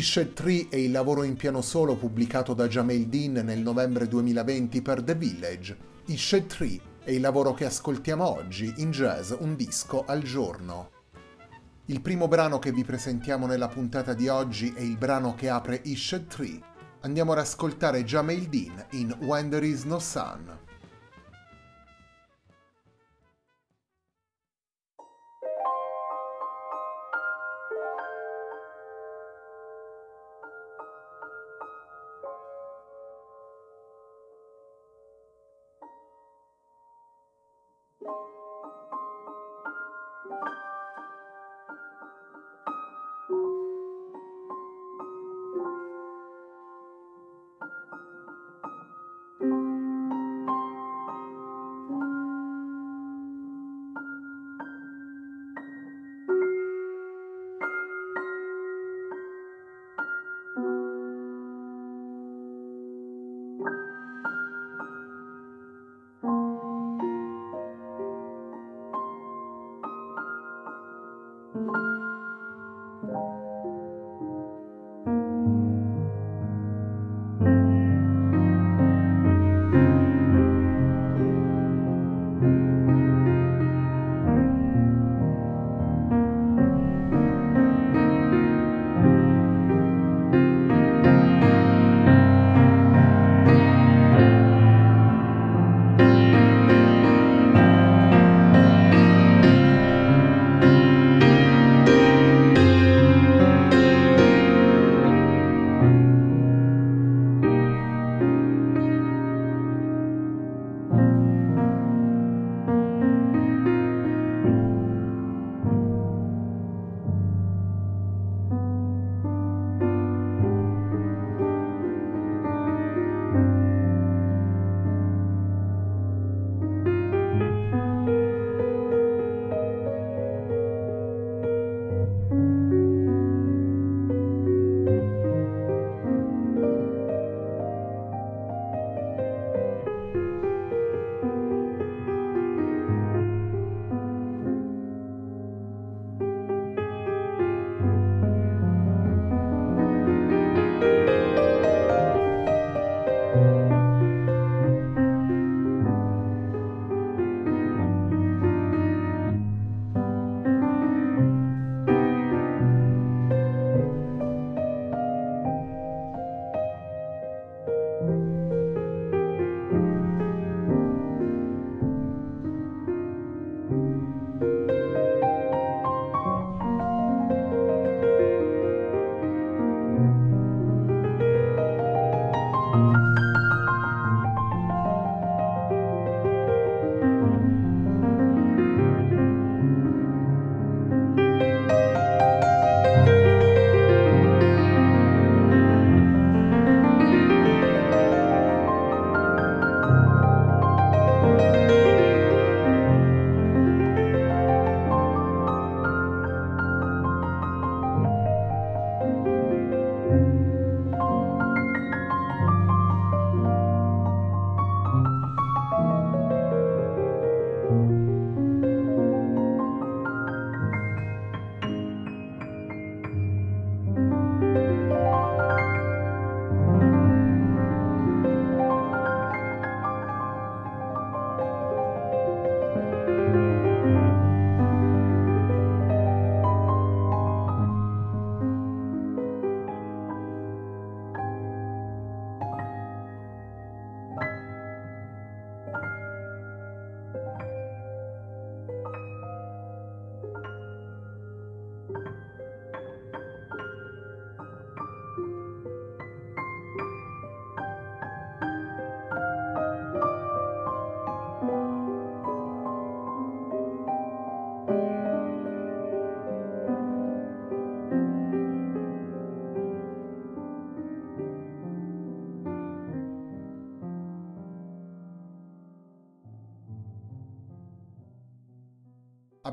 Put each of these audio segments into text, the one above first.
Ished 3 è il lavoro in piano solo pubblicato da Jamel Dean nel novembre 2020 per The Village. Ished 3 è il lavoro che ascoltiamo oggi in jazz un disco al giorno. Il primo brano che vi presentiamo nella puntata di oggi è il brano che apre Ished 3. Andiamo ad ascoltare Jamel Dean in When There Is No Sun.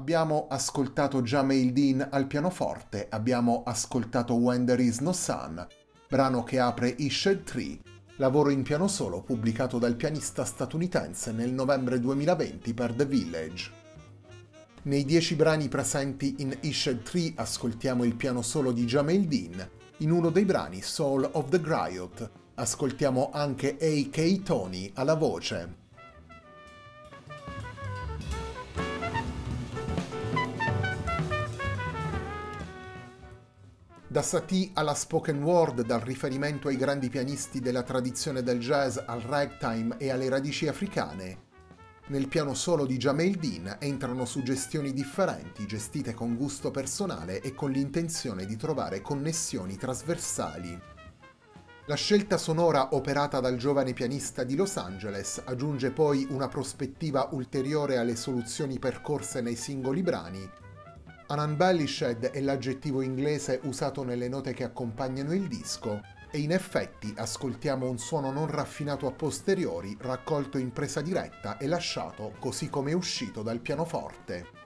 Abbiamo ascoltato Jamail Dean al pianoforte, abbiamo ascoltato When There Is No Sun, brano che apre Ished Tree, lavoro in piano solo pubblicato dal pianista statunitense nel novembre 2020 per The Village. Nei dieci brani presenti in Ished Tree ascoltiamo il piano solo di Jamail Dean, in uno dei brani Soul of the Griot ascoltiamo anche A.K. Tony alla voce. Da Satie alla spoken word, dal riferimento ai grandi pianisti della tradizione del jazz al ragtime e alle radici africane, nel piano solo di Jamel Dean entrano suggestioni differenti, gestite con gusto personale e con l'intenzione di trovare connessioni trasversali. La scelta sonora operata dal giovane pianista di Los Angeles aggiunge poi una prospettiva ulteriore alle soluzioni percorse nei singoli brani. Unembellished è l'aggettivo inglese usato nelle note che accompagnano il disco, e in effetti ascoltiamo un suono non raffinato a posteriori, raccolto in presa diretta e lasciato così come è uscito dal pianoforte.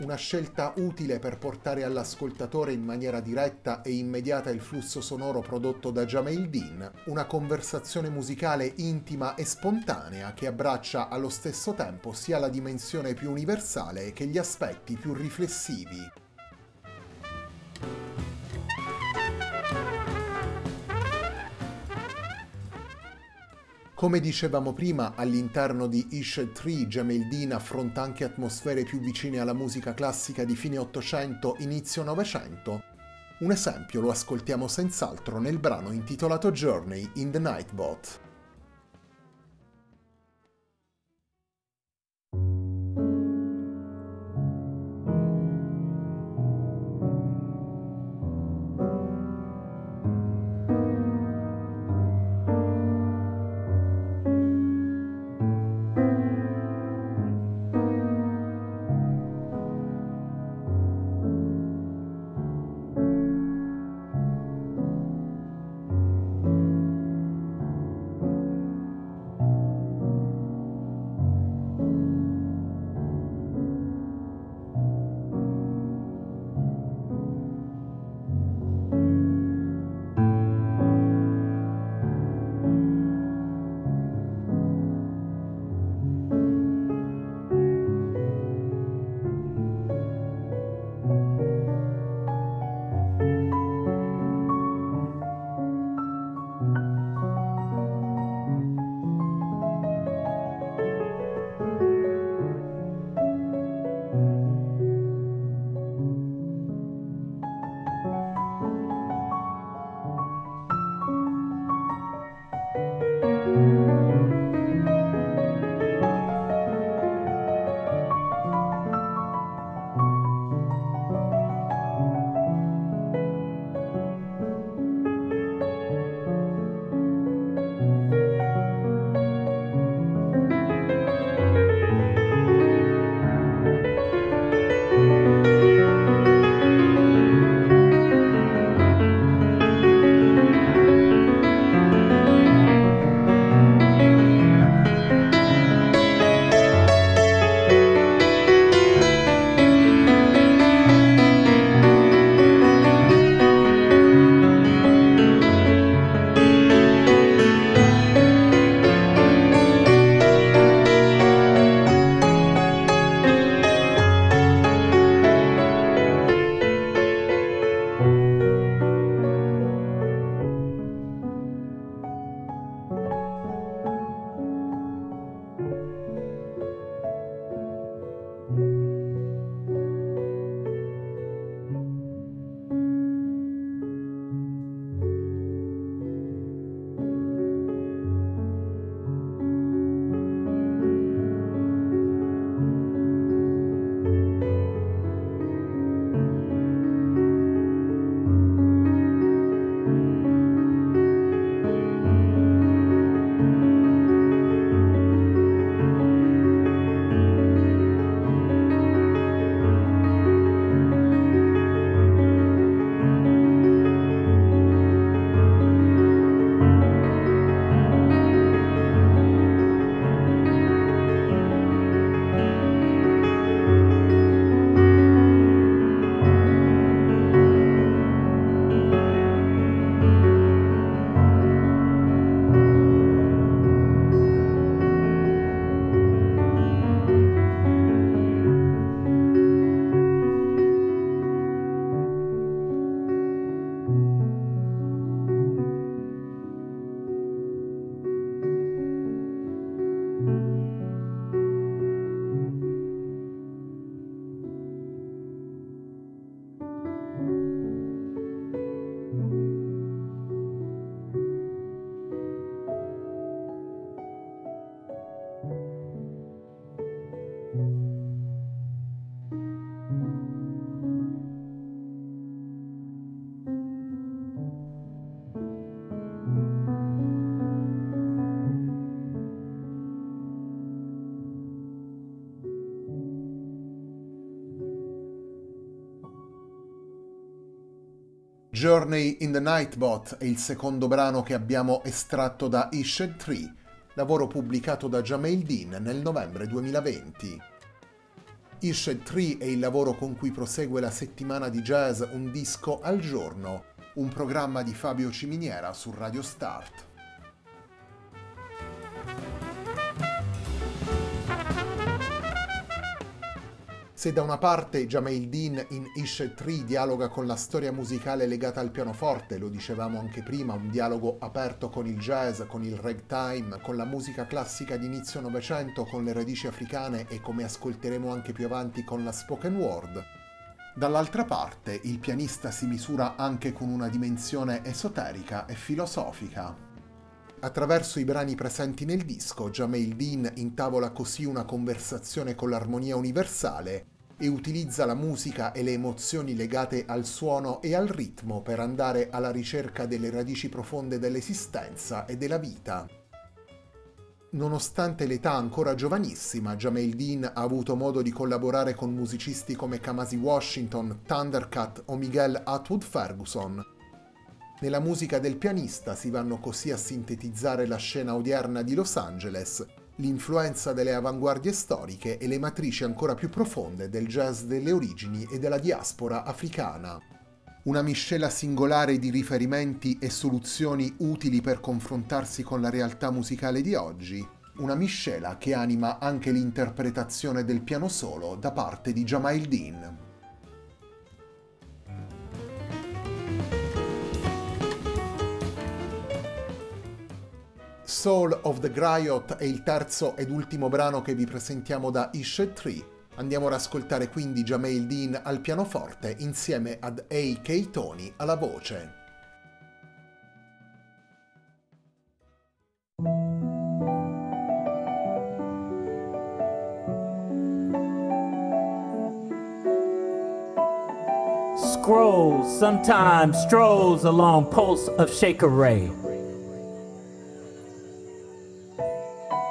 Una scelta utile per portare all'ascoltatore in maniera diretta e immediata il flusso sonoro prodotto da Jamail Dean, una conversazione musicale intima e spontanea che abbraccia allo stesso tempo sia la dimensione più universale che gli aspetti più riflessivi. Come dicevamo prima, all'interno di Ished 3 Jameldin affronta anche atmosfere più vicine alla musica classica di fine 800, inizio 900. Un esempio lo ascoltiamo senz'altro nel brano intitolato Journey in the Nightbot. Journey in the Nightbot è il secondo brano che abbiamo estratto da Ished Tree, lavoro pubblicato da Jamail Dean nel novembre 2020. Ished Tree è il lavoro con cui prosegue la settimana di jazz Un disco al giorno, un programma di Fabio Ciminiera su Radio Start. Se da una parte Jamail Dean in Ish 3 dialoga con la storia musicale legata al pianoforte, lo dicevamo anche prima, un dialogo aperto con il jazz, con il ragtime, con la musica classica di inizio Novecento, con le radici africane e come ascolteremo anche più avanti con la spoken word. Dall'altra parte il pianista si misura anche con una dimensione esoterica e filosofica. Attraverso i brani presenti nel disco, Jamail Dean intavola così una conversazione con l'armonia universale e utilizza la musica e le emozioni legate al suono e al ritmo per andare alla ricerca delle radici profonde dell'esistenza e della vita. Nonostante l'età ancora giovanissima, Jamail Dean ha avuto modo di collaborare con musicisti come Kamasi Washington, Thundercat o Miguel Atwood Ferguson, nella musica del pianista si vanno così a sintetizzare la scena odierna di Los Angeles, l'influenza delle avanguardie storiche e le matrici ancora più profonde del jazz delle origini e della diaspora africana. Una miscela singolare di riferimenti e soluzioni utili per confrontarsi con la realtà musicale di oggi, una miscela che anima anche l'interpretazione del piano solo da parte di Jamail Dean. Soul of the Griot è il terzo ed ultimo brano che vi presentiamo da Ished Tree. Andiamo ad ascoltare quindi Jamail Dean al pianoforte insieme ad A.K. Tony alla voce. Scrolls sometimes strolls along pulse of Shaker Ray.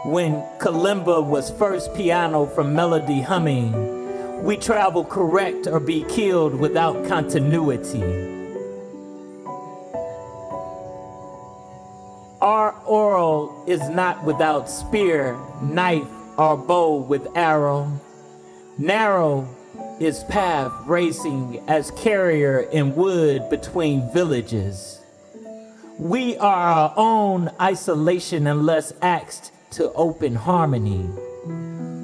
When kalimba was first piano from melody humming, we travel correct or be killed without continuity. Our oral is not without spear, knife, or bow with arrow. Narrow is path racing as carrier in wood between villages. We are our own isolation unless axed to open harmony.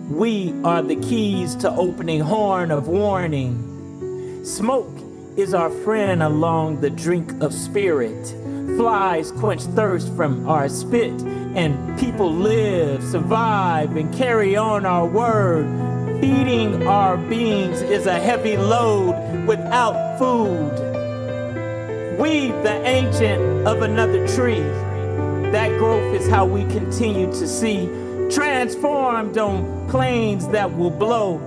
We are the keys to opening horn of warning. Smoke is our friend along the drink of spirit. Flies quench thirst from our spit, and people live, survive, and carry on our word. Feeding our beings is a heavy load without food. We, the ancient of another tree, that growth is how we continue to see transformed on planes that will blow.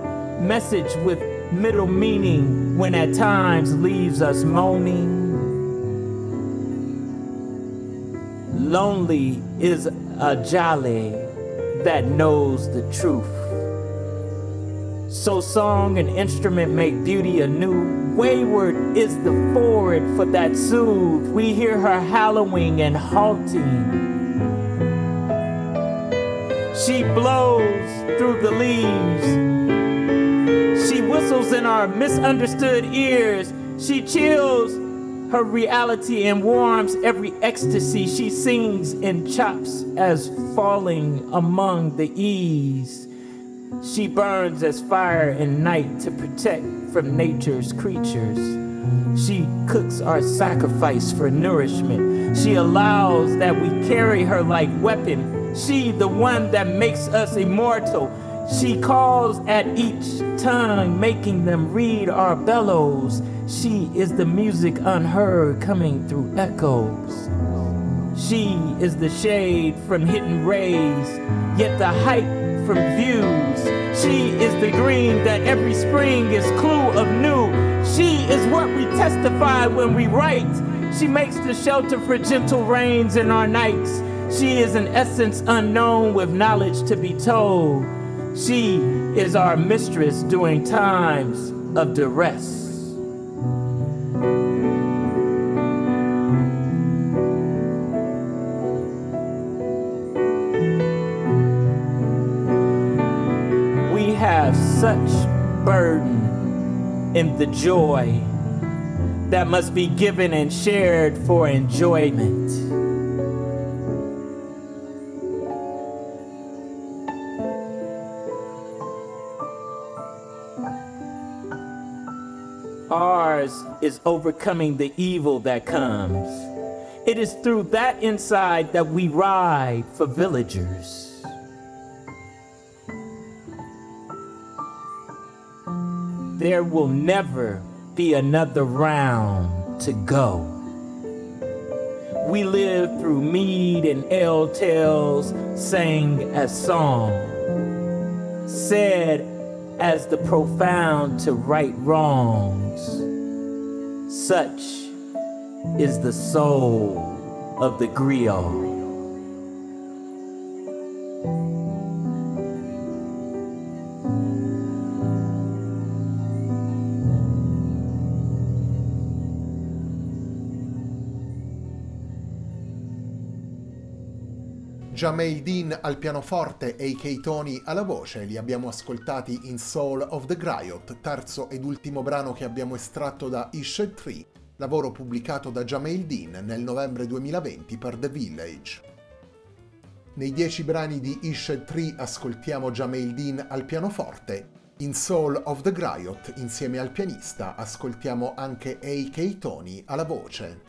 Message with middle meaning when at times leaves us moaning. Lonely is a jolly that knows the truth. So song and instrument make beauty anew. Wayward is the forward for that soothe. We hear her hallowing and halting. She blows through the leaves. She whistles in our misunderstood ears. She chills her reality and warms every ecstasy. She sings in chops as falling among the ease. She burns as fire in night to protect from nature's creatures. She cooks our sacrifice for nourishment. She allows that we carry her like weapon. She, the one that makes us immortal. She calls at each tongue, making them read our bellows. She is the music unheard coming through echoes. She is the shade from hidden rays, yet the height views. She is the green that every spring is clue of new. She is what we testify when we write. She makes the shelter for gentle rains in our nights. She is an essence unknown with knowledge to be told. She is our mistress during times of duress. In the joy that must be given and shared for enjoyment. Ours is overcoming the evil that comes. It is through that inside that we ride for villagers. There will never be another round to go. We live through mead and ale tales, sang as song, said as the profound to right wrongs. Such is the soul of the griot. Jamail Dean al pianoforte e i K. Tony alla voce li abbiamo ascoltati in Soul of the Griot, terzo ed ultimo brano che abbiamo estratto da Ished 3, lavoro pubblicato da Jamail Dean nel novembre 2020 per The Village. Nei dieci brani di Ished 3 ascoltiamo Jamail Dean al pianoforte, in Soul of the Griot insieme al pianista ascoltiamo anche A.K. Tony alla voce.